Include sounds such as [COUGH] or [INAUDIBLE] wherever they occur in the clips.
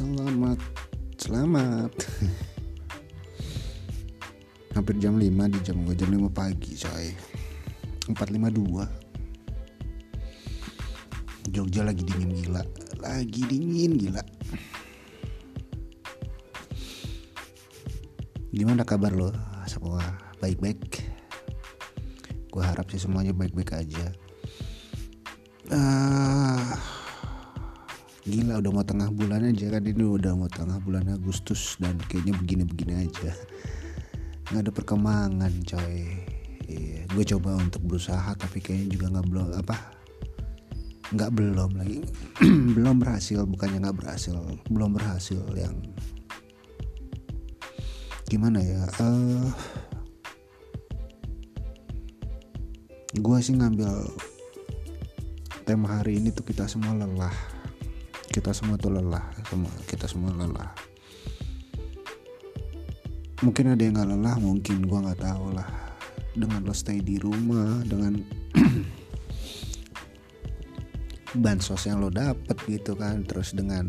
Selamat. Selamat. [LAUGHS] Hampir jam 5 di jam gue jam 5 pagi coy. 452 Jogja lagi dingin gila. Lagi dingin gila. Gimana kabar lo? Semua baik-baik? Gue harap sih semuanya baik-baik aja Gila udah mau tengah bulan aja kan ini udah mau tengah bulan Agustus dan kayaknya begini-begini aja. Nggak ada perkembangan coy. Iya, gue coba untuk berusaha tapi kayaknya juga nggak belum apa nggak belum lagi. [CLEARS THROAT] Belum berhasil bukannya nggak berhasil belum berhasil yang gimana ya uh, gue sih ngambil tema hari ini tuh kita semua lelah kita semua tuh lelah semua kita semua lelah. Mungkin ada yang nggak lelah mungkin gue nggak tahu lah. Dengan lo stay di rumah dengan [CLEARS THROAT] bansos yang lo dapet gitu kan terus dengan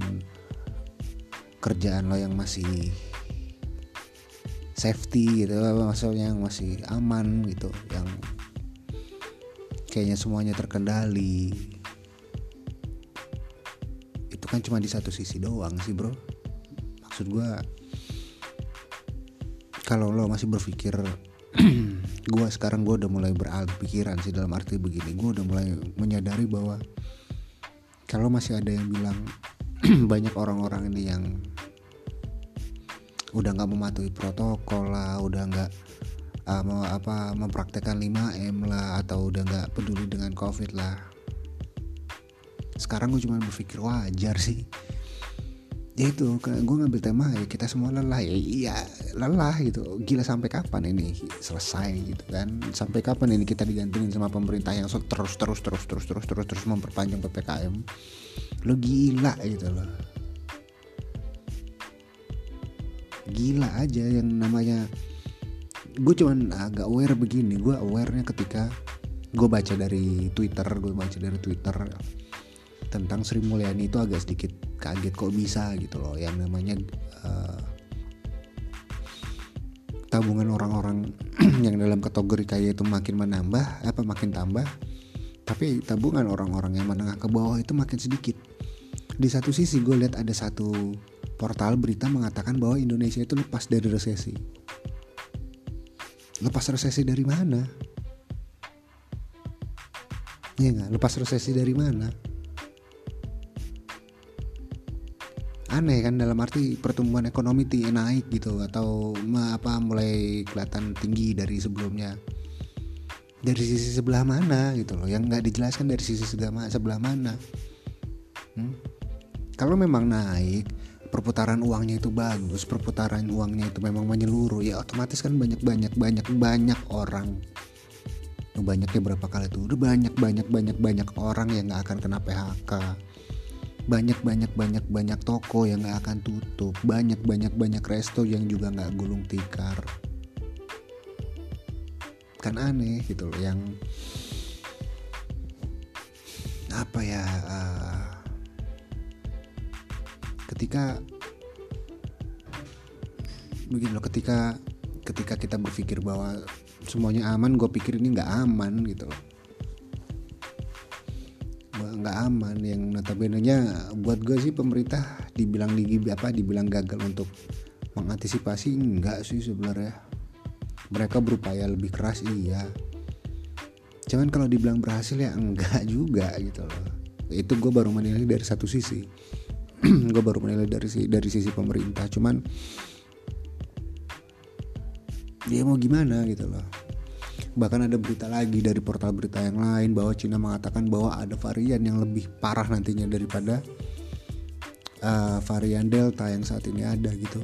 kerjaan lo yang masih safety gitu maksudnya yang masih aman gitu yang kayaknya semuanya terkendali kan cuma di satu sisi doang sih bro. Maksud gue kalau lo masih berpikir [CLEARS THROAT] gue sekarang gue udah mulai beralih pikiran sih dalam arti begini. Gue udah mulai menyadari bahwa kalau masih ada yang bilang [CLEARS THROAT] banyak orang-orang ini yang udah nggak mematuhi protokol lah udah nggak uh, mau apa mempraktekkan 5M lah atau udah nggak peduli dengan covid lah sekarang gue cuma berpikir wajar sih. Ya itu gue ngambil tema ya kita semua lelah ya iya lelah gitu. Gila sampai kapan ini selesai gitu kan? Sampai kapan ini kita digantungin sama pemerintah yang terus terus terus terus terus terus terus memperpanjang ppkm lo gila gitu loh. Gila aja yang namanya gue cuman agak aware begini gue awarenya ketika gue baca dari twitter gue baca dari twitter tentang Sri Mulyani itu agak sedikit kaget kok bisa gitu loh. Yang namanya uh, tabungan orang-orang [CLEARS THROAT] yang dalam kategori kaya itu makin menambah apa makin tambah tapi tabungan orang-orang yang menengah ke bawah itu makin sedikit. Di satu sisi gue lihat ada satu portal berita mengatakan bahwa Indonesia itu lepas dari resesi. Lepas resesi dari mana? Iya nggak? Lepas resesi dari mana aneh kan dalam arti pertumbuhan ekonomi naik gitu atau apa mulai kelihatan tinggi dari sebelumnya. Dari sisi sebelah mana gitu loh yang nggak dijelaskan dari sisi sebelah mana. Hmm? kalau memang naik perputaran uangnya itu bagus perputaran uangnya itu memang menyeluruh ya otomatis kan banyak banyak banyak banyak orang. Banyaknya berapa kali tuh? Udah banyak banyak banyak banyak orang yang nggak akan kena PHK banyak banyak banyak banyak toko yang nggak akan tutup. Banyak banyak banyak resto yang juga nggak gulung tikar. Kan aneh gitu loh yang apa ya uh, ketika begini loh ketika ketika kita berpikir bahwa semuanya aman gue pikir ini nggak aman gitu loh nggak aman yang notabene nya buat gue sih pemerintah dibilang di apa dibilang gagal untuk mengantisipasi enggak sih sebenarnya. Mereka berupaya lebih keras iya. Cuman kalau dibilang berhasil ya enggak juga gitu loh. Itu gue baru menilai dari satu sisi. [CLEARS THROAT] Gue baru menilai dari dari sisi pemerintah. Cuman dia mau gimana gitu loh Bahkan ada berita lagi dari portal berita yang lain bahwa Cina mengatakan bahwa ada varian yang lebih parah nantinya daripada uh, varian Delta yang saat ini ada gitu.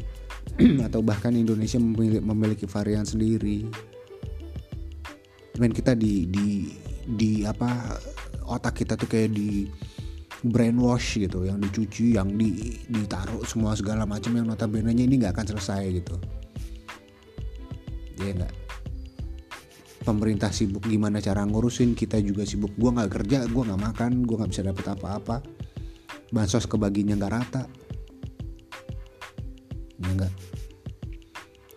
[CLEARS THROAT] Atau bahkan Indonesia memiliki, memiliki varian sendiri. Men kita di di di apa otak kita tuh kayak di brainwash gitu yang dicuci yang di ditaruh semua segala macam yang notabene ini nggak akan selesai gitu ya nggak pemerintah sibuk gimana cara ngurusin kita juga sibuk. Gue nggak kerja gue nggak makan gue nggak bisa dapet apa-apa. Bansos kebaginya nggak rata. Ya enggak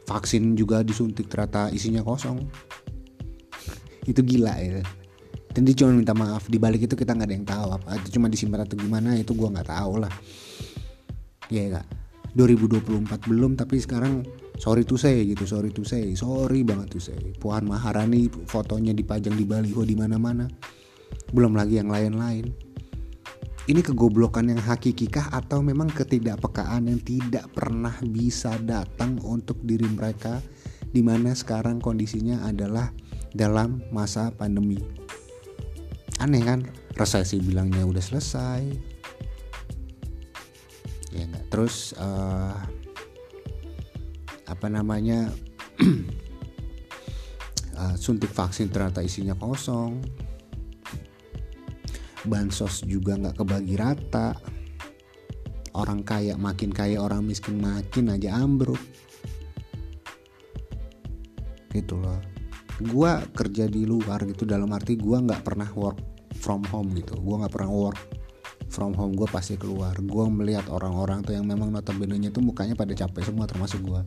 vaksin juga disuntik ternyata isinya kosong. [LAUGHS] Itu gila ya. Dan dia cuma minta maaf. Di balik itu kita nggak ada yang tahu apa itu cuma disimpan atau gimana itu gue nggak tahu lah. Ya enggak 2024 belum tapi sekarang sorry to say gitu sorry to say sorry banget to say. Puan Maharani fotonya dipajang di baliho di mana-mana. Belum lagi yang lain-lain. Ini kegoblokan yang hakikikah atau memang ketidakpekaan yang tidak pernah bisa datang untuk diri mereka di mana sekarang kondisinya adalah dalam masa pandemi? Aneh kan? Resesi bilangnya udah selesai. Ya enggak terus uh, apa namanya [CLEARS THROAT] uh, suntik vaksin ternyata isinya kosong. Bansos juga nggak kebagi rata. Orang kaya makin kaya orang miskin makin aja ambruk. Gitu loh. Gue kerja di luar gitu dalam arti gue nggak pernah work from home gitu. Gue nggak pernah work from home gue pasti keluar. Gue melihat orang-orang tuh yang memang notabene nya tuh mukanya pada capek semua termasuk gue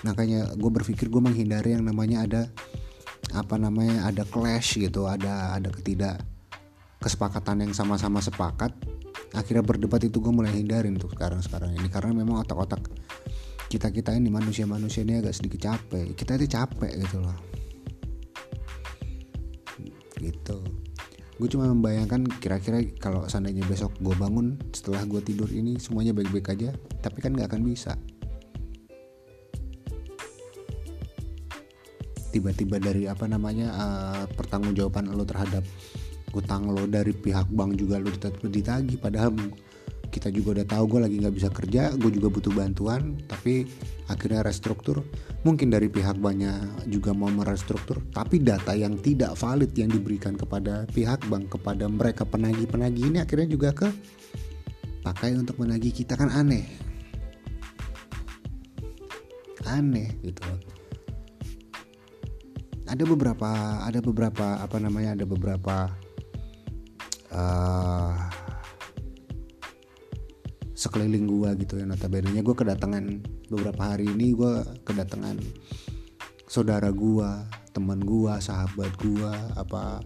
makanya gue berpikir gue menghindari yang namanya ada apa namanya ada clash gitu ada ada ketidak kesepakatan yang sama-sama sepakat. Akhirnya berdebat itu gue mulai hindarin tuh sekarang sekarang ini. Karena memang otak-otak kita kita ini manusia manusia ini agak sedikit capek. Kita itu capek gitu loh. Gitu gue cuma membayangkan kira-kira kalau seandainya besok gue bangun setelah gue tidur ini semuanya baik-baik aja tapi kan nggak akan bisa. Tiba-tiba dari apa namanya uh, pertanggungjawaban lo terhadap utang lo dari pihak bank juga lo ditagih padahal kita juga udah tahu gue lagi nggak bisa kerja gue juga butuh bantuan tapi akhirnya restruktur. Mungkin dari pihak banyak juga mau merestruktur tapi data yang tidak valid yang diberikan kepada pihak bank kepada mereka penagih-penagih ini akhirnya juga ke pakai untuk menagih kita. Kan aneh. Aneh gitu. Ada beberapa ada beberapa apa namanya ada beberapa uh, sekeliling gua gitu ya notabene nya gue kedatangan beberapa hari ini gue kedatangan saudara gua teman gua sahabat gua apa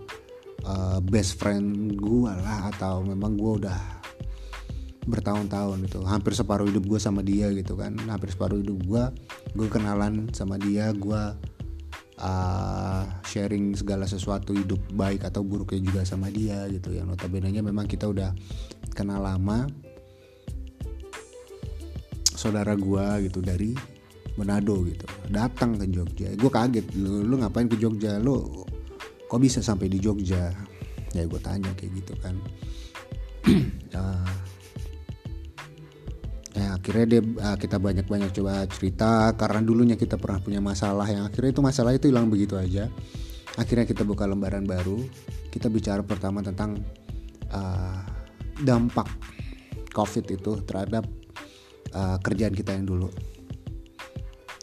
uh, best friend gua lah atau memang gua udah bertahun-tahun gitu. Hampir separuh hidup gue sama dia gitu kan. Hampir separuh hidup gue gue kenalan sama dia gue uh, sharing segala sesuatu hidup baik atau buruknya juga sama dia gitu yang notabene nya memang kita udah kenal lama saudara gue gitu dari Manado gitu. Datang ke Jogja. Gue kaget lu, lu ngapain ke Jogja? Lu kok bisa sampai di Jogja? Ya gue tanya kayak gitu kan. Uh, [CLEARS THROAT] ya akhirnya dia uh, kita banyak-banyak coba cerita karena dulunya kita pernah punya masalah. Yang akhirnya itu masalah itu hilang begitu aja. Akhirnya kita buka lembaran baru. Kita bicara pertama tentang uh, dampak covid itu terhadap uh, kerjaan kita yang dulu.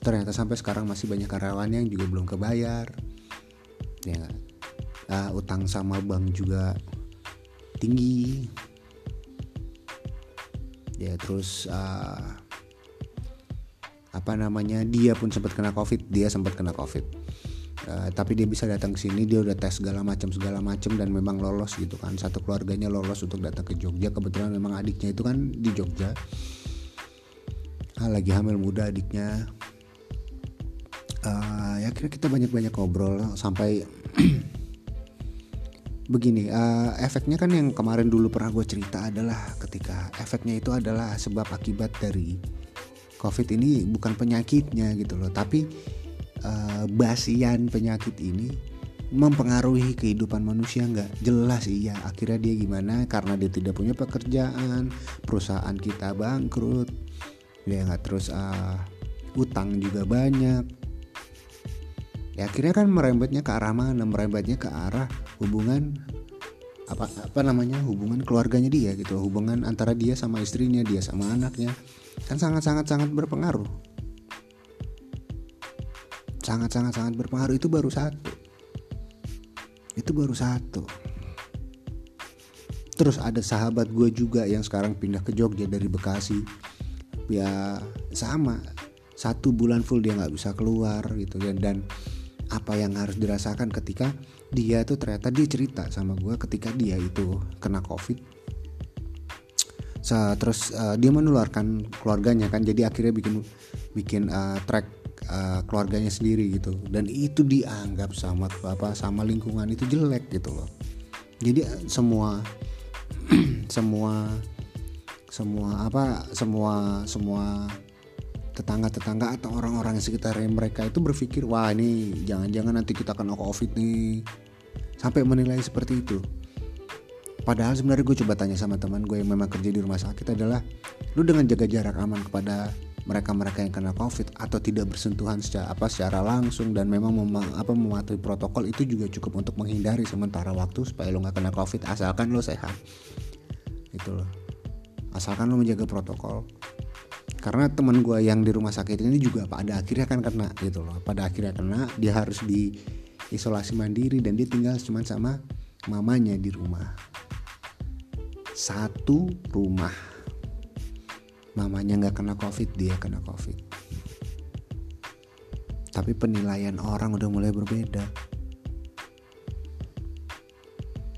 Ternyata sampai sekarang masih banyak karyawan yang juga belum kebayar. Ya uh, utang sama bank juga tinggi. Ya terus uh, apa namanya dia pun sempat kena covid dia sempat kena covid. Uh, tapi dia bisa datang ke sini dia udah tes segala macam segala macam dan memang lolos gitu kan. Satu keluarganya lolos untuk datang ke Jogja. Kebetulan memang adiknya itu kan di Jogja lagi hamil muda adiknya. Uh, ya kira kita banyak-banyak ngobrol sampai [CLEARS THROAT] begini uh, efeknya kan yang kemarin dulu pernah gue cerita adalah ketika efeknya itu adalah sebab akibat dari covid ini bukan penyakitnya gitu loh tapi uh, basian penyakit ini mempengaruhi kehidupan manusia nggak jelas iya akhirnya dia gimana? Karena dia tidak punya pekerjaan perusahaan kita bangkrut ya nggak terus uh, utang juga banyak. Ya akhirnya kan merembetnya ke arah mana? Merembetnya ke arah hubungan apa apa namanya? Hubungan keluarganya dia gitu hubungan antara dia sama istrinya dia sama anaknya. Kan sangat sangat sangat berpengaruh. Sangat sangat sangat berpengaruh. Itu baru satu. Itu baru satu. Terus ada sahabat gue juga yang sekarang pindah ke Jogja dari Bekasi ya sama. Satu bulan full dia nggak bisa keluar gitu ya. Dan apa yang harus dirasakan ketika dia tuh ternyata dia cerita sama gue ketika dia itu kena covid. Terus uh, dia menularkan keluarganya kan. Jadi akhirnya bikin bikin uh, track uh, keluarganya sendiri gitu. Dan itu dianggap sama apa sama lingkungan itu jelek gitu loh. Jadi semua [CLEARS THROAT] semua semua apa semua semua tetangga-tetangga atau orang-orang yang sekitar mereka itu berpikir wah ini jangan-jangan nanti kita kena covid nih. Sampai menilai seperti itu. Padahal sebenarnya gue coba tanya sama teman gue yang memang kerja di rumah sakit adalah lu dengan jaga jarak aman kepada mereka-mereka yang kena covid atau tidak bersentuhan secara apa secara langsung dan memang mem apa mematuhi protokol itu juga cukup untuk menghindari sementara waktu supaya lo nggak kena covid asalkan lo sehat. Itu loh asalkan lo menjaga protokol. Karena teman gue yang di rumah sakit ini juga pada akhirnya kan kena gitu loh. Pada akhirnya kena dia harus di isolasi mandiri dan dia tinggal cuma sama mamanya di rumah. Satu rumah. Mamanya nggak kena covid dia kena covid. Tapi penilaian orang udah mulai berbeda.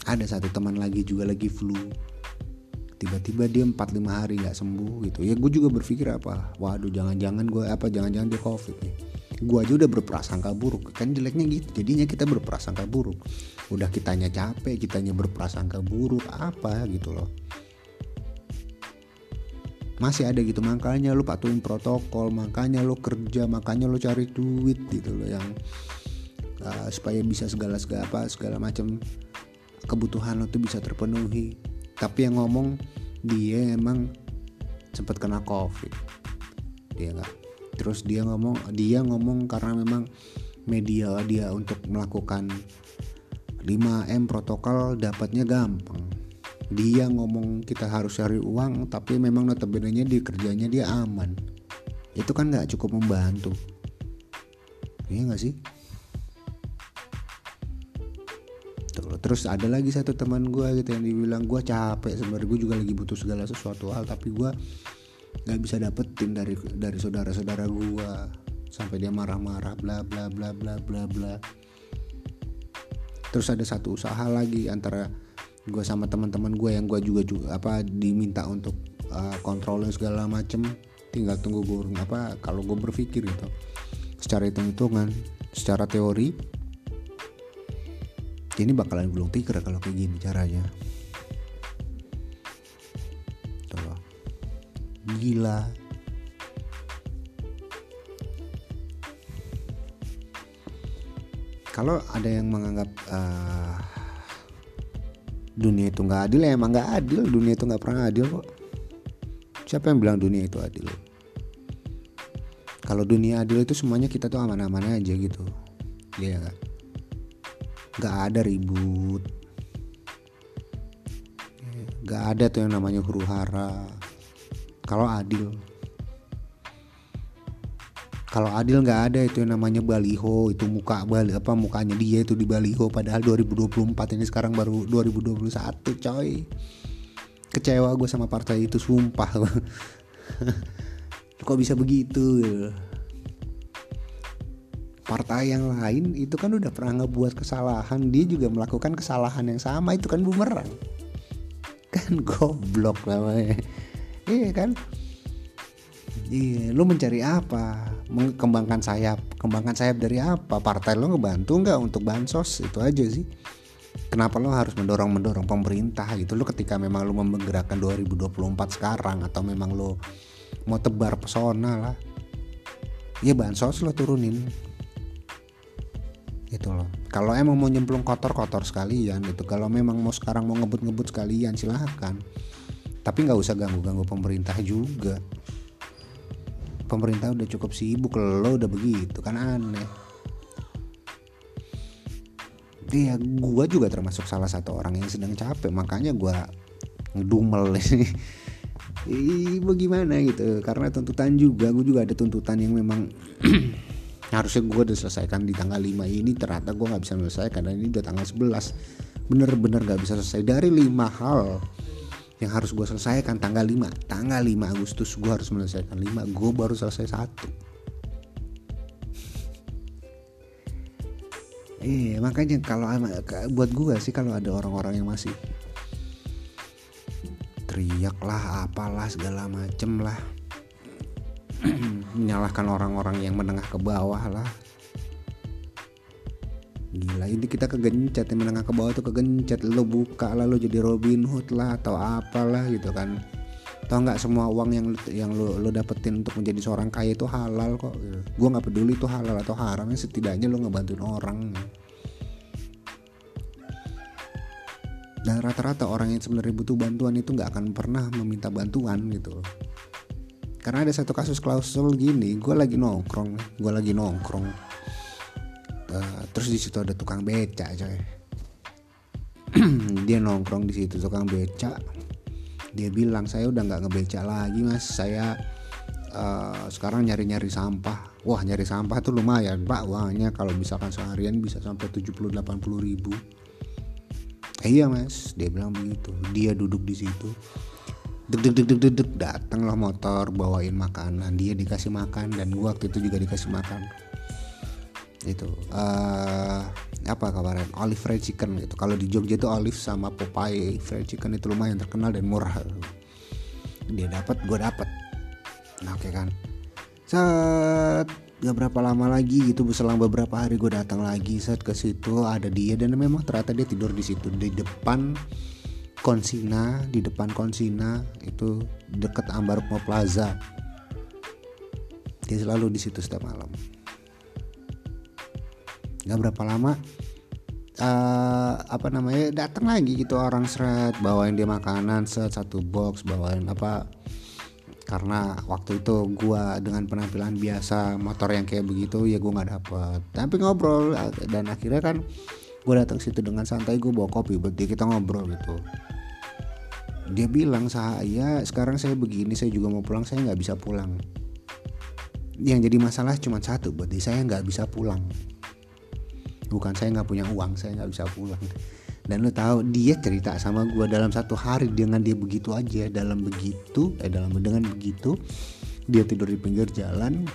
Ada satu teman lagi juga lagi flu tiba-tiba dia 4-5 hari nggak sembuh gitu. Ya gue juga berpikir apa waduh jangan-jangan gue apa jangan-jangan dia covid nih. Gue aja udah berprasangka buruk kan jeleknya gitu. Jadinya kita berprasangka buruk. Udah kitanya capek kitanya berprasangka buruk apa gitu loh. Masih ada gitu makanya lu patuhin protokol makanya lu kerja makanya lu cari duit gitu loh yang uh, supaya bisa segala segala apa segala macam kebutuhan lo tuh bisa terpenuhi tapi yang ngomong dia emang sempat kena covid. Dia nggak? Terus dia ngomong dia ngomong karena memang media dia untuk melakukan 5M protokol dapatnya gampang. Dia ngomong kita harus cari uang tapi memang notabene di kerjanya dia aman. Itu kan nggak cukup membantu. Iya nggak sih terus ada lagi satu teman gue gitu yang dibilang gue capek sebenarnya gue juga lagi butuh segala sesuatu hal tapi gue nggak bisa dapetin dari dari saudara-saudara gue sampai dia marah-marah bla bla bla bla bla bla. Terus ada satu usaha lagi antara gue sama teman-teman gue yang gue juga juga apa diminta untuk uh, kontrol segala macem. Tinggal tunggu gue apa kalau gue berpikir gitu. Secara hitung-hitungan secara teori ini bakalan gulung tikar kalau kayak gini caranya. Tuh. gila. Kalau ada yang menganggap uh, dunia itu nggak adil ya emang nggak adil. Dunia itu nggak pernah adil kok. Siapa yang bilang dunia itu adil? Kalau dunia adil itu semuanya kita tuh aman-aman aja gitu. Iya kan gak ada ribut. Gak ada tuh yang namanya huru hara. Kalau adil. Kalau adil nggak ada itu yang namanya baliho. Itu muka bali apa mukanya dia itu di baliho. Padahal 2024 ini sekarang baru 2021 coy. Kecewa gue sama partai itu sumpah. [LAUGHS] Kok bisa begitu partai yang lain itu kan udah pernah ngebuat kesalahan dia juga melakukan kesalahan yang sama itu kan bumerang. [LAUGHS] Kan goblok namanya. Iya kan? Iya lu mencari apa? Mengembangkan sayap kembangkan sayap dari apa? Partai lo ngebantu nggak untuk bansos? Itu aja sih. Kenapa lo harus mendorong mendorong pemerintah gitu? Lo ketika memang lo menggerakkan 2024 sekarang atau memang lo mau tebar pesona lah ya bansos lo turunin gitu loh. Kalau emang mau nyemplung kotor-kotor sekalian itu kalau memang mau sekarang mau ngebut-ngebut sekalian silahkan. Tapi nggak usah ganggu-ganggu pemerintah juga. Pemerintah udah cukup sibuk lo udah begitu kan aneh. Iya, gue juga termasuk salah satu orang yang sedang capek, makanya gue ngedumel [LAUGHS] ini. bagaimana gitu, karena tuntutan juga, gue juga ada tuntutan yang memang [CLEARS THROAT] harusnya gue udah selesaikan di tanggal 5 ini ternyata gue nggak bisa selesaikan dan ini udah tanggal 11 bener-bener gak bisa selesai. Dari lima hal yang harus gue selesaikan tanggal 5 tanggal 5 Agustus gue harus menyelesaikan 5 gue baru selesai satu. Eh, makanya kalau buat gue sih kalau ada orang-orang yang masih teriak lah apalah segala macem lah menyalahkan orang-orang yang menengah ke bawah lah. Gila ini kita kegencet yang menengah ke bawah tuh kegencet. Lo buka lah lo jadi Robin Hood lah atau apalah gitu kan. Tau nggak semua uang yang yang lo lo dapetin untuk menjadi seorang kaya itu halal kok. Gitu. gue nggak peduli itu halal atau haramnya setidaknya lo ngebantuin orang. Dan rata-rata orang yang sebenarnya butuh bantuan itu nggak akan pernah meminta bantuan gitu karena ada satu kasus klausul gini gue lagi nongkrong gue lagi nongkrong. Uh, terus di situ ada tukang beca coy. [CLEARS THROAT] Dia nongkrong di situ tukang beca. Dia bilang saya udah nggak ngebeca lagi mas. Saya uh, sekarang nyari-nyari sampah. Wah nyari sampah tuh lumayan pak. Uangnya kalau misalkan seharian bisa sampai 70-80 ribu. Eh, iya mas. Dia bilang begitu. Dia duduk di situ deg deg deg deg deg, motor bawain makanan. Dia dikasih makan dan gua waktu itu juga dikasih makan. Itu uh, apa kabarnya olive fried chicken gitu. Kalau di Jogja itu olive sama Popeye fried chicken itu lumayan terkenal dan murah. Dia dapat gue dapat. Nah, oke okay kan? Saat gak berapa lama lagi gitu selang beberapa hari gue datang lagi. Saat ke situ ada dia dan memang ternyata dia tidur di situ di depan Konsina di depan Konsina itu deket Ambarukmo Plaza. Dia selalu di situ setiap malam. Nggak berapa lama uh, apa namanya datang lagi gitu orang seret bawain dia makanan set satu box bawain apa. Karena waktu itu gua dengan penampilan biasa motor yang kayak begitu ya gua nggak dapet. Tapi ngobrol dan akhirnya kan gue datang situ dengan santai gue bawa kopi dia kita ngobrol gitu dia bilang saya sekarang saya begini saya juga mau pulang saya nggak bisa pulang. Yang jadi masalah cuma satu buat saya nggak bisa pulang. Bukan saya nggak punya uang saya nggak bisa pulang. Dan lo tahu dia cerita sama gue dalam satu hari dengan dia begitu aja dalam begitu eh dalam dengan begitu dia tidur di pinggir jalan.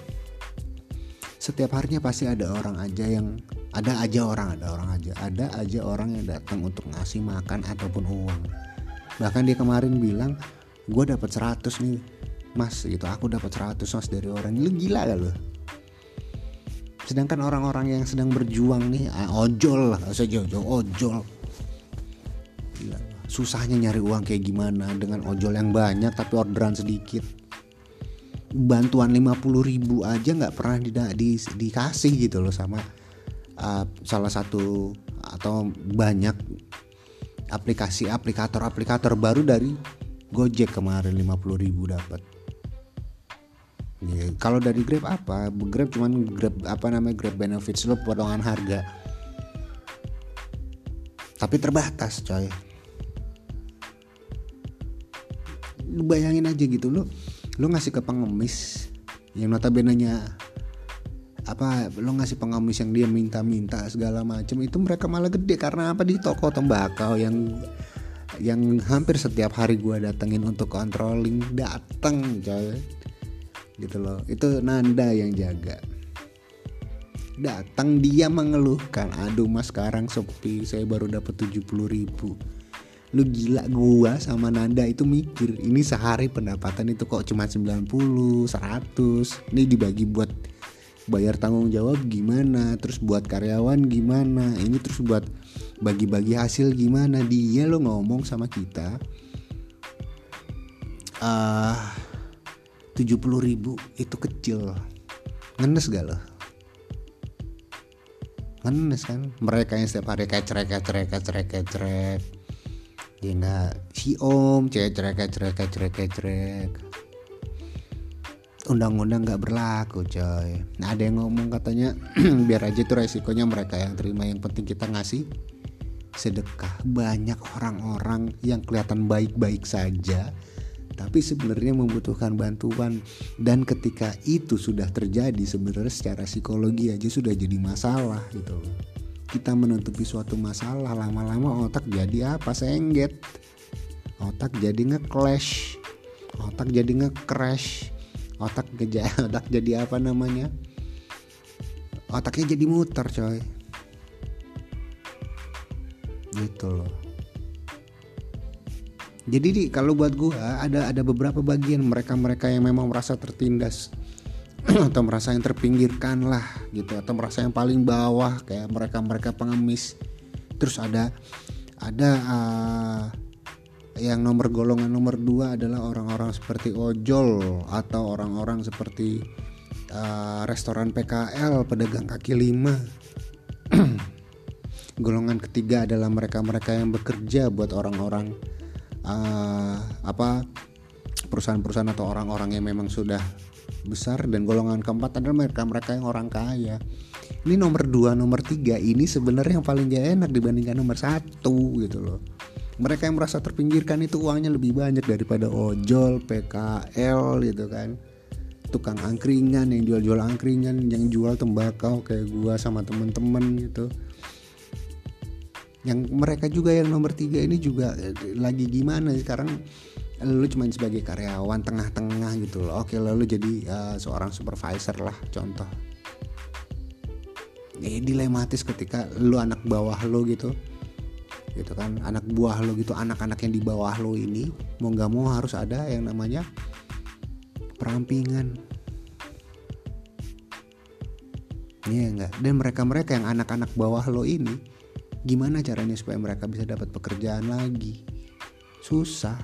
Setiap harinya pasti ada orang aja yang ada aja orang ada orang aja ada aja orang yang datang untuk ngasih makan ataupun uang bahkan dia kemarin bilang gue dapat 100 nih mas gitu. Aku dapat 100 mas dari orang. Lu gila gak lo sedangkan orang-orang yang sedang berjuang nih ah, ojol lah ojol. Gila. susahnya nyari uang kayak gimana dengan ojol yang banyak tapi orderan sedikit. Bantuan 50 ribu aja nggak pernah di, di, dikasih gitu loh sama uh, salah satu atau banyak aplikasi aplikator aplikator baru dari Gojek kemarin 50 ribu dapat Ya, kalau dari Grab apa? Grab cuman Grab apa namanya Grab benefits lo potongan harga. Tapi terbatas, coy. Lu bayangin aja gitu lo lo ngasih ke pengemis yang notabene-nya apa lo ngasih pengemis yang dia minta-minta segala macam itu mereka malah gede. Karena apa? Di toko tembakau yang yang hampir setiap hari gue datengin untuk controlling dateng coy. Gitu loh. Itu Nanda yang jaga. Datang dia mengeluhkan aduh mas sekarang sepi saya baru dapat 70 ribu. Lu gila gua sama Nanda itu mikir ini sehari pendapatan itu kok cuma 90 100 ini dibagi buat bayar tanggung jawab gimana terus buat karyawan gimana ini terus buat bagi-bagi hasil gimana. Dia lo ngomong sama kita uh, 70 ribu itu kecil. Ngenes gak lo? Ngenes kan? Mereka yang setiap hari kecrek kecrek kecrek kecrek. Ya enggak? Si om kecrek kecrek kecrek kecrek undang-undang nggak berlaku coy. Nah ada yang ngomong katanya [CLEARS THROAT] biar aja itu resikonya mereka yang terima yang penting kita ngasih sedekah. Banyak orang-orang yang kelihatan baik-baik saja tapi sebenarnya membutuhkan bantuan. Dan ketika itu sudah terjadi sebenarnya secara psikologi aja sudah jadi masalah gitu. Kita menutupi suatu masalah lama-lama otak jadi apa? Sengget. Otak jadi nge-clash. Otak jadi nge-crash otak geja [LAUGHS] otak jadi apa namanya? Otaknya jadi muter coy. Gitu loh. Jadi di kalau buat gua ada ada beberapa bagian mereka-mereka yang memang merasa tertindas. [CLEARS THROAT] Atau merasa yang terpinggirkan lah gitu. Atau merasa yang paling bawah kayak mereka-mereka pengemis. Terus ada ada uh, yang nomor golongan nomor dua adalah orang-orang seperti ojol atau orang-orang seperti uh, restoran PKL pedagang kaki lima [CLEARS THROAT] golongan ketiga adalah mereka-mereka yang bekerja buat orang-orang uh, apa perusahaan-perusahaan atau orang-orang yang memang sudah besar dan golongan keempat adalah mereka-mereka yang orang kaya. Ini nomor dua, nomor tiga ini sebenarnya yang paling gak enak dibandingkan nomor satu gitu loh. Mereka yang merasa terpinggirkan itu uangnya lebih banyak daripada ojol, PKL gitu kan. Tukang angkringan yang jual-jual angkringan, yang jual tembakau kayak gua sama temen-temen gitu. Yang mereka juga yang nomor tiga ini juga eh, lagi gimana sekarang lu cuma sebagai karyawan tengah-tengah gitu loh. Oke lalu jadi uh, seorang supervisor lah contoh. Ini dilematis ketika lu anak bawah lo gitu gitu kan. Anak buah lo gitu anak-anak yang di bawah lo ini mau nggak mau harus ada yang namanya perampingan. Iya enggak dan mereka-mereka yang anak-anak bawah lo ini gimana caranya supaya mereka bisa dapat pekerjaan lagi? Susah.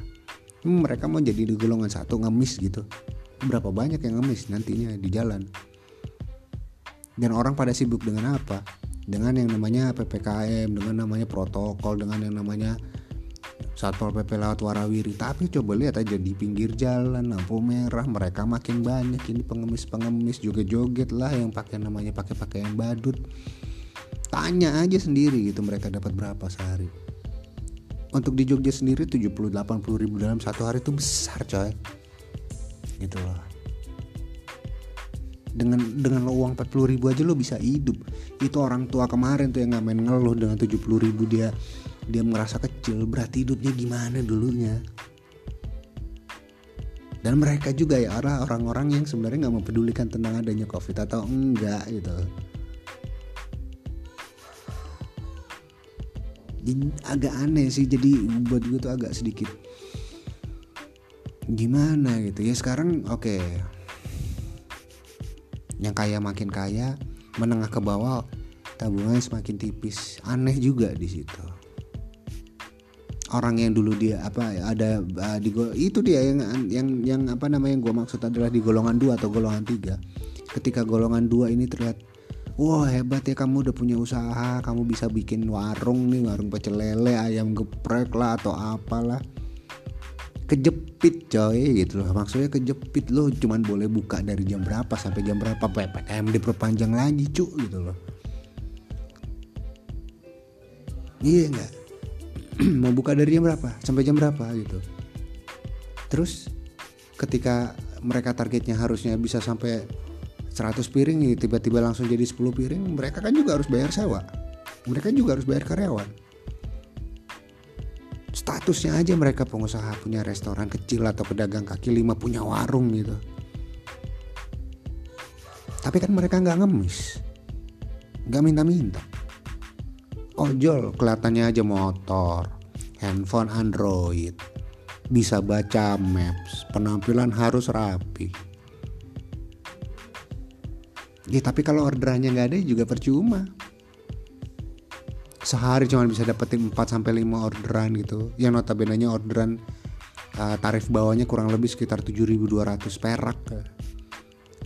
Mereka mau jadi di golongan satu ngemis gitu. Berapa banyak yang ngemis nantinya di jalan? Dan orang pada sibuk dengan apa dengan yang namanya ppkm dengan namanya protokol dengan yang namanya satpol pp lewat warawiri. Tapi coba lihat aja di pinggir jalan lampu merah mereka makin banyak ini pengemis pengemis joget joget lah yang pakai namanya pakai pakaian badut. Tanya aja sendiri gitu mereka dapat berapa sehari. Untuk di Jogja sendiri 70-80 ribu dalam satu hari itu besar coy. Gitu loh dengan dengan lo uang 40 ribu aja lo bisa hidup. Itu orang tua kemarin tuh yang nggak main ngeluh dengan 70 ribu dia dia merasa kecil. Berarti hidupnya gimana dulunya? Dan mereka juga ya orang-orang yang sebenarnya nggak mempedulikan tentang adanya covid atau enggak gitu. Agak aneh sih. Jadi buat gue tuh agak sedikit gimana gitu. Ya sekarang oke. okay. Yang kaya makin kaya menengah ke bawah tabungannya semakin tipis. Aneh juga di situ. Orang yang dulu dia apa ada uh, di itu dia yang yang yang apa namanya yang gue maksud adalah di golongan dua atau golongan tiga. Ketika golongan dua ini terlihat wah hebat ya kamu udah punya usaha kamu bisa bikin warung nih warung pecel lele ayam geprek lah atau apalah kejepit coy gitu loh. Maksudnya kejepit loh cuman boleh buka dari jam berapa sampai jam berapa. PPKM diperpanjang lagi cu gitu loh. Iya nggak? [CLEARS THROAT] Mau buka dari jam berapa? Sampai jam berapa gitu. Terus ketika mereka targetnya harusnya bisa sampai 100 piring tiba-tiba langsung jadi 10 piring mereka kan juga harus bayar sewa. Mereka juga harus bayar karyawan statusnya aja mereka pengusaha punya restoran kecil atau pedagang kaki lima punya warung gitu. Tapi kan mereka nggak ngemis. Nggak minta-minta. Ojol kelihatannya aja motor handphone android bisa baca maps penampilan harus rapi. Ya tapi kalau orderannya nggak ada juga percuma sehari cuma bisa dapetin 4 sampai 5 orderan gitu. Yang notabene nya orderan uh, tarif bawahnya kurang lebih sekitar 7.200 perak.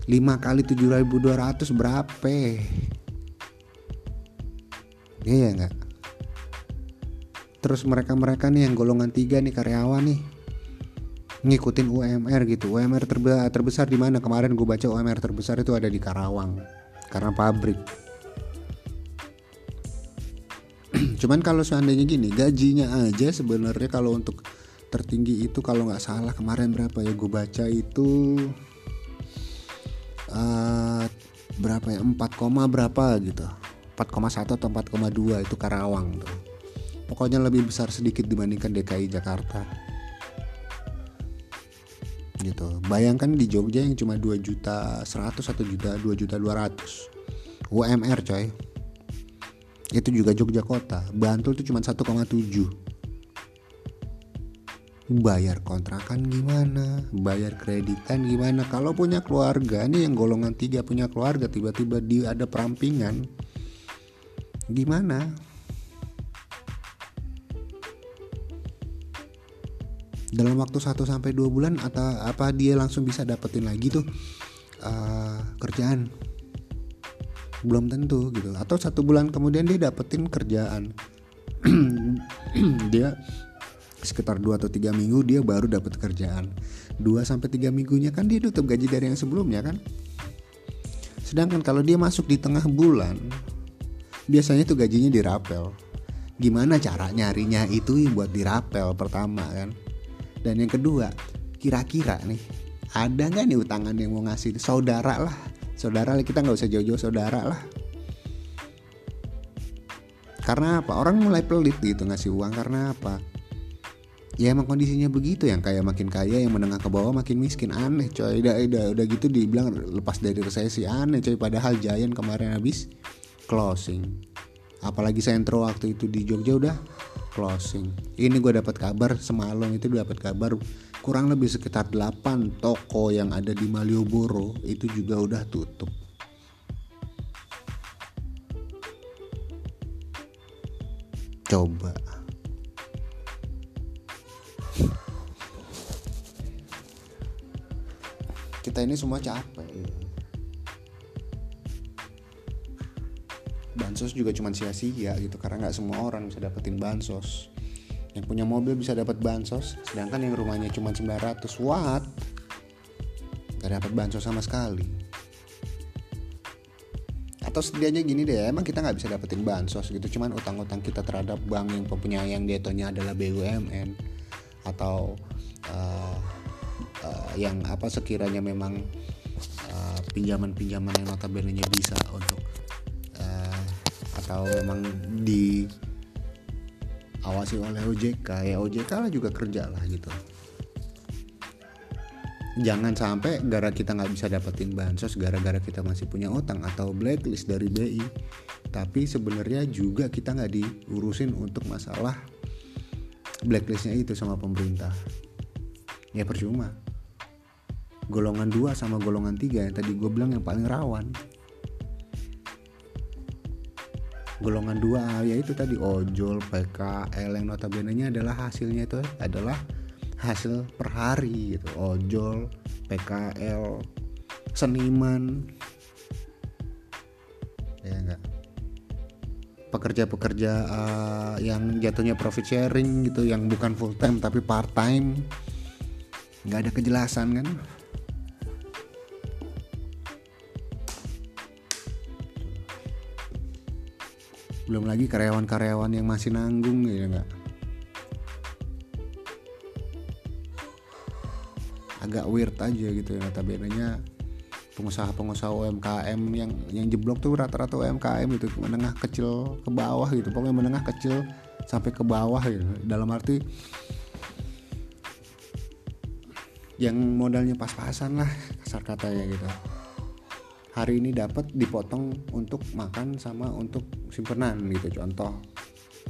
5 kali 7.200 berapa? Iya nggak terus mereka-mereka nih yang golongan 3 nih karyawan nih ngikutin UMR gitu. UMR terbe terbesar di mana? Kemarin gue baca UMR terbesar itu ada di Karawang karena pabrik cuman kalau seandainya gini gajinya aja sebenarnya kalau untuk tertinggi itu kalau nggak salah kemarin berapa ya gue baca itu uh, berapa ya 4, berapa gitu. 4,1 atau 4,2 itu Karawang tuh. Pokoknya lebih besar sedikit dibandingkan DKI Jakarta. Gitu. Bayangkan di Jogja yang cuma 2 juta 100 atau juta 2 juta 200 UMR coy itu juga Jogja kota. Bantul itu cuma 1,7 bayar kontrakan gimana? Bayar kreditan gimana? Kalau punya keluarga ini yang golongan tiga punya keluarga tiba-tiba dia ada perampingan gimana? Dalam waktu 1 sampai dua bulan atau apa dia langsung bisa dapetin lagi tuh uh, kerjaan belum tentu gitu. Atau satu bulan kemudian dia dapetin kerjaan. [CLEARS THROAT] Dia sekitar 2 atau 3 minggu dia baru dapat kerjaan. 2 sampai 3 minggunya kan dia tutup gaji dari yang sebelumnya kan? Sedangkan kalau dia masuk di tengah bulan biasanya tuh gajinya dirapel. Gimana cara nyarinya itu buat dirapel pertama kan? Dan yang kedua kira-kira nih ada nggak nih utangan yang mau ngasih saudara lah saudara kita nggak usah jauh-jauh saudara lah. Karena apa? Orang mulai pelit gitu ngasih uang karena apa? Ya emang kondisinya begitu. Yang kaya makin kaya yang menengah ke bawah makin miskin. Aneh coy. Udah udah udah gitu dibilang lepas dari resesi. Aneh coy. Padahal Giant kemarin habis closing. Apalagi sentro waktu itu di Jogja udah closing. Ini gue dapat kabar semalam itu dapat kabar kurang lebih sekitar 8 toko yang ada di Malioboro itu juga udah tutup. Coba. Kita ini semua capek bansos juga cuma sia-sia gitu karena nggak semua orang bisa dapetin bansos. Yang punya mobil bisa dapat bansos sedangkan yang rumahnya cuma 900 watt gak dapat bansos sama sekali. Atau setidaknya gini deh emang kita nggak bisa dapetin bansos gitu cuman utang-utang kita terhadap bank yang penyayang detonya adalah BUMN atau uh, uh, yang apa sekiranya memang uh, pinjaman-pinjaman yang notabene bisa untuk uh, atau memang di awasi oleh OJK ya OJK lah juga kerja lah gitu. Jangan sampai gara kita nggak bisa dapetin bansos gara-gara kita masih punya utang atau blacklist dari BI tapi sebenarnya juga kita nggak diurusin untuk masalah blacklistnya itu sama pemerintah. Ya percuma. Golongan 2 sama golongan 3 yang tadi gue bilang yang paling rawan golongan 2 yaitu tadi ojol PKL yang notabene nya adalah hasilnya itu adalah hasil per hari gitu. Ojol PKL seniman. Ya enggak? Pekerja-pekerja uh, yang jatuhnya profit sharing gitu yang bukan full time tapi part time. Nggak ada kejelasan kan belum lagi karyawan-karyawan yang masih nanggung ya enggak agak weird aja gitu ya notabene nya pengusaha-pengusaha UMKM yang yang jeblok tuh rata-rata UMKM itu menengah kecil ke bawah gitu pokoknya menengah kecil sampai ke bawah gitu. Dalam arti yang modalnya pas-pasan lah kasar katanya gitu hari ini dapat dipotong untuk makan sama untuk simpenan gitu. Contoh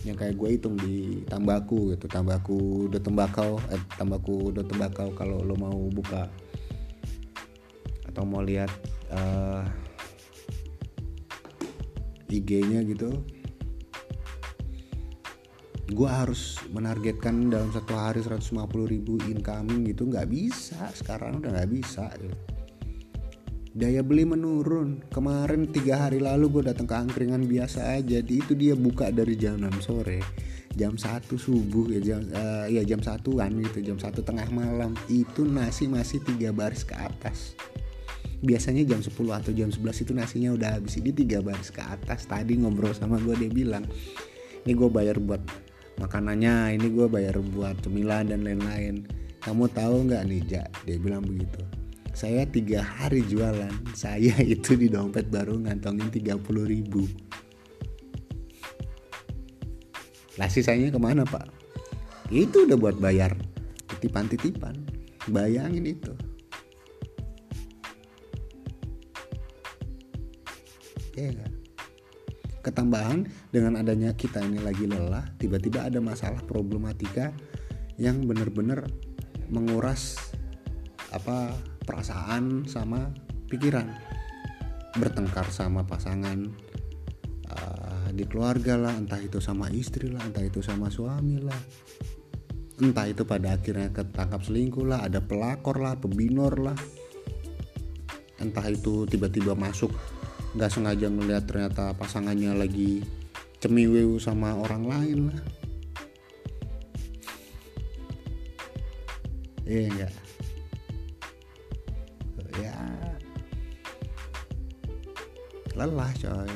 yang kayak gue hitung di tambaku gitu. Tambaku udah tembakau eh tambaku udah tembakau kalau lo mau buka. Atau mau lihat uh, eh, IG-nya gitu. Gue harus menargetkan dalam satu hari 150 ribu incoming gitu. Nggak bisa. Sekarang udah nggak bisa gitu daya beli menurun. Kemarin tiga hari lalu gue datang ke angkringan biasa aja. Di itu dia buka dari jam 6 sore. Jam satu subuh ya jam uh, ya jam satuan gitu jam satu tengah malam. Itu nasi masih tiga baris ke atas. Biasanya jam 10 atau jam 11 itu nasinya udah habis. Ini tiga baris ke atas. Tadi ngobrol sama gue dia bilang ini gue bayar buat makanannya ini gue bayar buat cemilan dan lain-lain. Kamu tahu nggak nih Ja? Dia bilang begitu saya tiga hari jualan. Saya [LAUGHS] itu di dompet baru ngantongin 30 ribu. Lah sisanya ke mana pak? Itu udah buat bayar titipan-titipan. Bayangin itu. Ya kan ketambahan dengan adanya kita ini lagi lelah tiba-tiba ada masalah problematika yang benar-benar menguras apa perasaan sama pikiran. Bertengkar sama pasangan uh, di keluarga lah entah itu sama istri lah entah itu sama suami lah. Entah itu pada akhirnya ketangkap selingkuh lah ada pelakor lah pebinor lah. Entah itu tiba-tiba masuk nggak sengaja ngeliat ternyata pasangannya lagi cemiwew sama orang lain lah. Iya enggak lelah coy.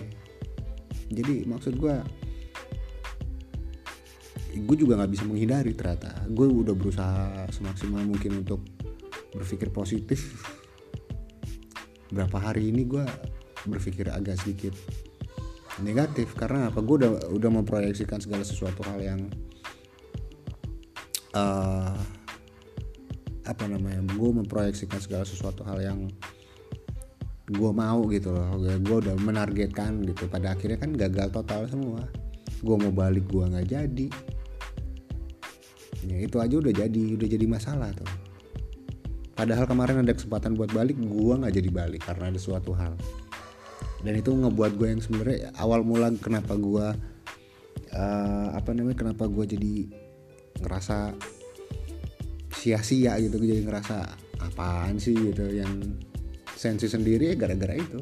Jadi maksud gue gue juga nggak bisa menghindari ternyata. Gue udah berusaha semaksimal mungkin untuk berpikir positif. Berapa hari ini gue berpikir agak sedikit negatif. Karena apa? Gue udah udah memproyeksikan segala sesuatu hal yang uh, apa namanya gue memproyeksikan segala sesuatu hal yang gue mau gitu loh. Gue udah menargetkan gitu. Pada akhirnya kan gagal total semua. Gue mau balik gue nggak jadi. Ya itu aja udah jadi udah jadi masalah tuh. Padahal kemarin ada kesempatan buat balik gue nggak jadi balik karena ada suatu hal. Dan itu ngebuat gue yang sebenarnya awal mula kenapa gue uh, apa namanya kenapa gue jadi ngerasa sia-sia gitu. Jadi ngerasa apaan sih? gitu. Yang sensi sendiri gara-gara itu.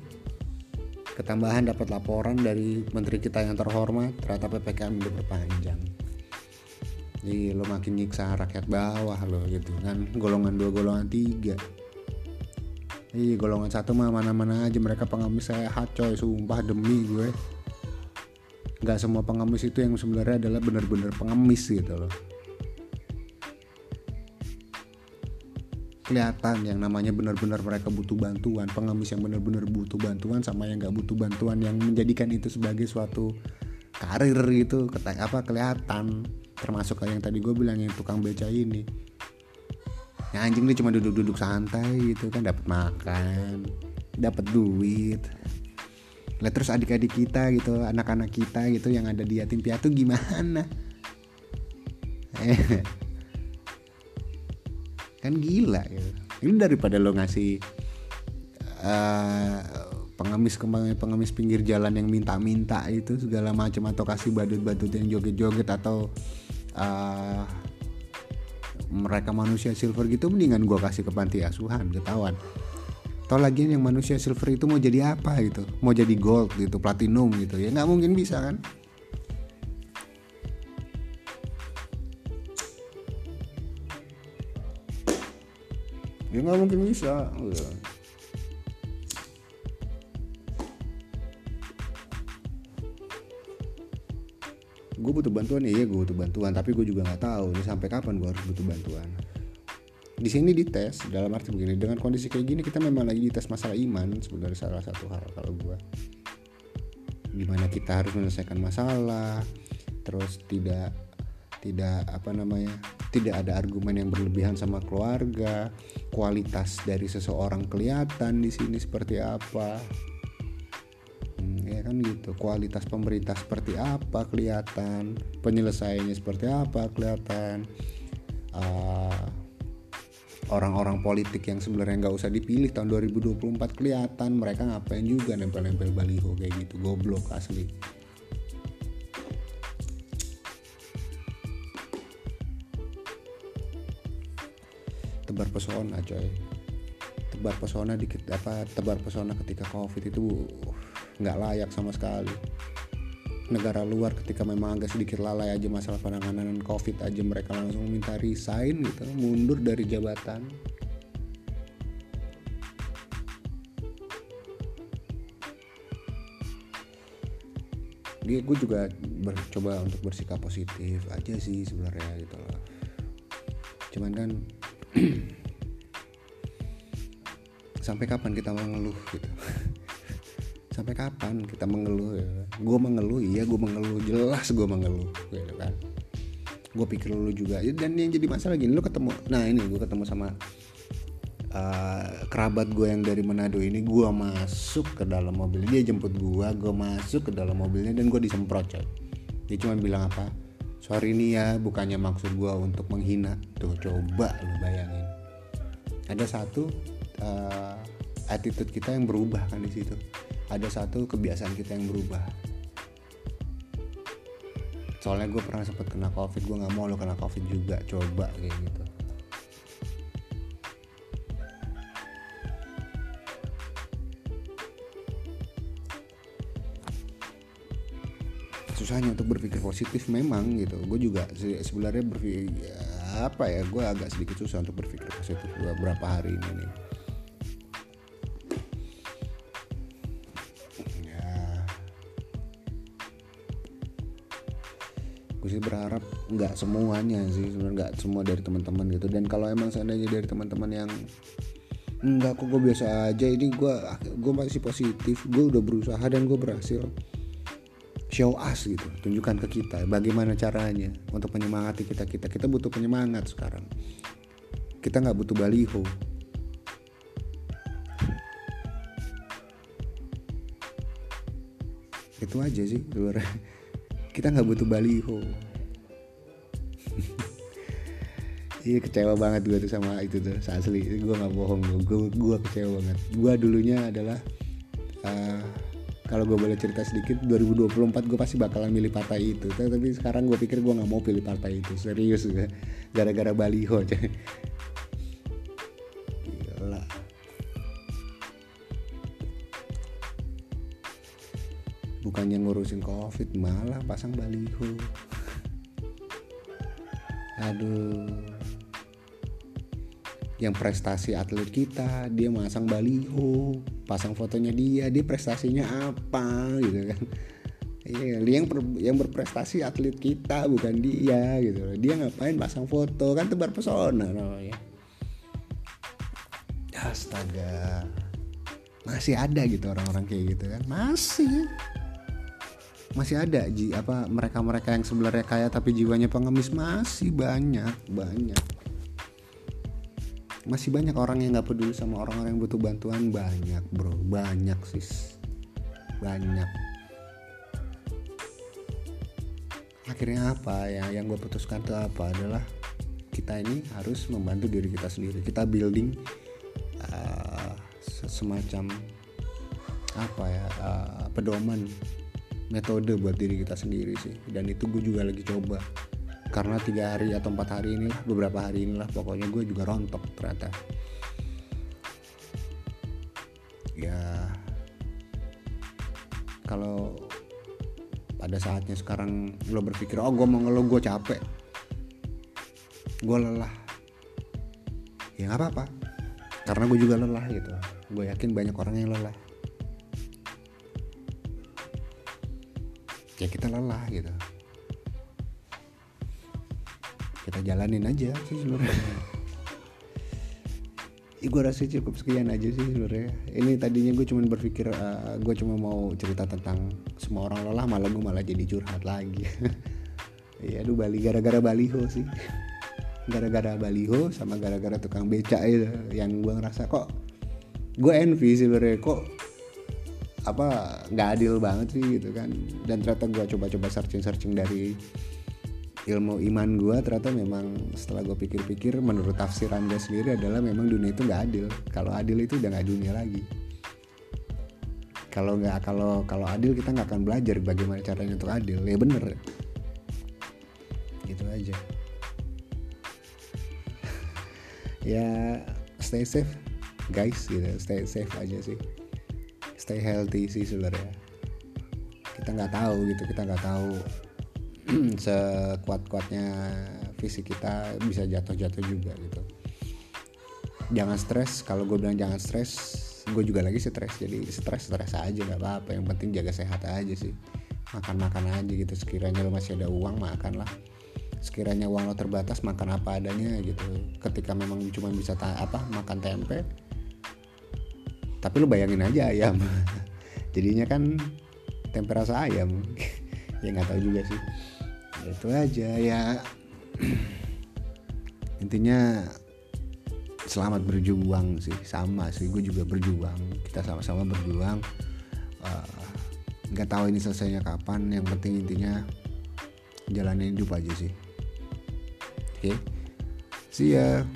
Ketambahan dapat laporan dari menteri kita yang terhormat ternyata ppkm udah berpanjang jadi lo makin nyiksa rakyat bawah lo gitu kan. Golongan dua golongan tiga. Iya golongan satu mah mana-mana aja mereka pengemis sehat coy. Sumpah demi gue. Gak semua pengemis itu yang sebenarnya adalah benar-benar pengemis gitu loh kelihatan yang namanya benar-benar mereka butuh bantuan pengemis yang benar-benar butuh bantuan sama yang gak butuh bantuan yang menjadikan itu sebagai suatu karir gitu. Apa kelihatan. Termasuk yang tadi gue bilang yang tukang beca ini. Ya anjing dia cuma duduk-duduk santai gitu kan dapat makan dapat duit. Lah terus adik-adik kita gitu anak-anak kita gitu yang ada di yatim piatu gimana [LAUGHS] kan gila gitu ini daripada lo ngasih uh, pengemis pengemis pinggir jalan yang minta-minta itu segala macam atau kasih badut-badut yang joget-joget atau uh, mereka manusia silver gitu mendingan gue kasih ke panti asuhan ketahuan. Tau lagi yang manusia silver itu mau jadi apa gitu? Mau jadi gold gitu platinum gitu ya. Nggak mungkin bisa kan ya nggak mungkin bisa. Gue butuh bantuan ya gue butuh bantuan. Tapi gue juga nggak tahu nih sampai kapan gue harus butuh bantuan. Di sini dites dalam arti begini dengan kondisi kayak gini kita memang lagi dites masalah iman sebenarnya salah satu hal kalau gue gimana kita harus menyelesaikan masalah terus tidak tidak apa namanya tidak ada argumen yang berlebihan sama keluarga kualitas dari seseorang kelihatan di sini seperti apa. Ya kan gitu kualitas pemerintah seperti apa kelihatan penyelesaiannya seperti apa kelihatan. Uh, orang-orang politik yang sebenarnya nggak usah dipilih tahun 2024 kelihatan mereka ngapain juga nempel-nempel baliho kayak gitu goblok asli tebar pesona coy. Tebar pesona dikit apa tebar pesona ketika covid itu nggak layak sama sekali. Negara luar ketika memang agak sedikit lalai aja masalah penanganan covid aja mereka langsung minta resign gitu mundur dari jabatan. Dia gue juga bercoba untuk bersikap positif aja sih sebenarnya gitu loh. Cuman kan [CLEARS THROAT] sampai kapan kita mengeluh gitu? [LAUGHS] Sampai kapan kita mengeluh ya? Gue mengeluh iya gue mengeluh jelas gue mengeluh gitu kan. Gue pikir lu juga dan yang jadi masalah gini lu ketemu nah ini gue ketemu sama uh, kerabat gue yang dari Manado ini gue masuk ke dalam mobil. Dia jemput gue gue masuk ke dalam mobilnya dan gue disemprot coy. Dia cuma bilang apa sorry ini ya bukannya maksud gue untuk menghina. Tuh coba lu bayangin. Ada satu uh, attitude kita yang berubah kan di situ. Ada satu kebiasaan kita yang berubah. Soalnya gue pernah sempat kena covid gue nggak mau lo kena covid juga. Coba kayak gitu susahnya untuk berpikir positif memang gitu. Gue juga sebenarnya berpikir ya, apa ya gue agak sedikit susah untuk berpikir positif beberapa hari ini nih. Ya. Gue sih berharap nggak semuanya sih sebenarnya nggak semua dari teman-teman gitu. Dan kalau emang seandainya dari teman-teman yang enggak kok gue biasa aja ini gue gue masih positif gue udah berusaha dan gue berhasil show us gitu tunjukkan ke kita bagaimana caranya untuk menyemangati kita. Kita kita butuh penyemangat sekarang. Kita nggak butuh baliho. Itu aja sih luar kita nggak butuh baliho. [LAUGHS] Iya kecewa banget gue tuh sama itu tuh asli. Gue nggak bohong gue gue kecewa banget. Gue dulunya adalah uh, kalau gue boleh cerita sedikit 2024 gue pasti bakalan milih partai itu. Tapi sekarang gue pikir gue nggak mau pilih partai itu. Serius gue gara-gara baliho [LAUGHS] aja Gila. bukannya ngurusin covid malah pasang baliho. Aduh yang prestasi atlet kita dia masang baliho pasang fotonya dia dia prestasinya apa gitu kan Iya, yang yang berprestasi atlet kita bukan dia gitu. Dia ngapain pasang foto kan tebar pesona namanya. Astaga. Masih ada gitu orang-orang kayak gitu kan. Masih. Masih ada ji apa mereka-mereka yang sebenarnya kaya tapi jiwanya pengemis masih banyak, banyak masih banyak orang yang nggak peduli sama orang-orang yang butuh bantuan. Banyak bro. Banyak sis. Banyak. Akhirnya apa ya? Yang gue putuskan tuh apa? Adalah kita ini harus membantu diri kita sendiri. Kita building uh, semacam apa ya uh, pedoman metode buat diri kita sendiri sih. Dan itu gue juga lagi coba karena tiga hari atau empat hari inilah beberapa hari inilah pokoknya gue juga rontok ternyata. Ya kalau pada saatnya sekarang lo berpikir oh gue mau ngeluh gue capek. Gue lelah. Ya nggak apa-apa. Karena gue juga lelah gitu. Gue yakin banyak orang yang lelah. Ya kita lelah gitu jalanin aja sih sebenarnya. Ya, gue rasa cukup sekian aja sih sebenarnya. Ini tadinya gue cuma berpikir uh, gue cuma mau cerita tentang semua orang lelah malah gue malah jadi curhat lagi. [LAUGHS] Ya aduh Bali gara-gara baliho sih. Gara-gara baliho sama gara-gara tukang beca itu yang gue ngerasa kok gue envy sih sebenarnya kok apa nggak adil banget sih gitu kan. Dan ternyata gue coba-coba searching-searching dari ilmu iman gue ternyata memang setelah gue pikir-pikir menurut tafsiran gue sendiri adalah memang dunia itu nggak adil. Kalau adil itu udah nggak dunia lagi. Kalau nggak kalau kalau adil kita nggak akan belajar bagaimana caranya untuk adil. Ya bener. Gitu aja. [LAUGHS] Ya stay safe guys. Gitu stay safe aja sih. Stay healthy sih sebenarnya. Kita nggak tahu gitu kita nggak tahu [CLEARS THROAT] sekuat-kuatnya fisik kita bisa jatuh-jatuh juga gitu. Jangan stres kalau gue bilang jangan stres gue juga lagi stres. Jadi stres stres aja nggak apa-apa. Yang penting jaga sehat aja sih. Makan makan aja gitu. Sekiranya lo masih ada uang makan lah sekiranya uang lo terbatas makan apa adanya gitu. Ketika memang cuma bisa apa makan tempe tapi lo bayangin aja ayam. [LAUGHS] Jadinya kan tempe rasa ayam. [LAUGHS] Ya nggak tahu juga sih itu aja ya. [CLEARS THROAT] Intinya selamat berjuang sih. Sama sih gue juga berjuang. Kita sama-sama berjuang. Eh, nggak uh, tahu ini selesainya kapan. Yang penting intinya jalanin hidup aja sih. Oke? Okay? see ya